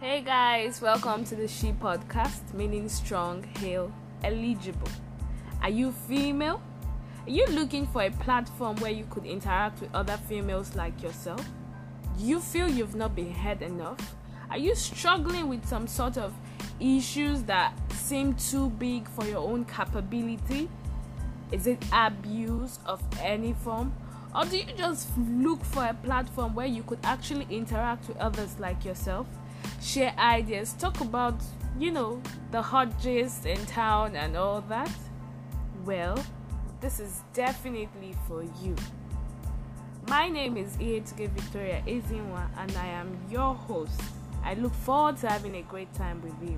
Hey guys, welcome to the She Podcast, meaning strong, hale, eligible. Are you female? Are you looking for a platform where you could interact with other females like yourself? Do you feel you've not been heard enough? Are you struggling with some sort of issues that seem too big for your own capability? Is it abuse of any form? Or do you just look for a platform where you could actually interact with others like yourself? Share ideas, talk about, you know, the hot gist in town and all that? Well, this is definitely for you. My name is Ietuge Victoria Ezinwa and I am your host. I look forward to having a great time with you.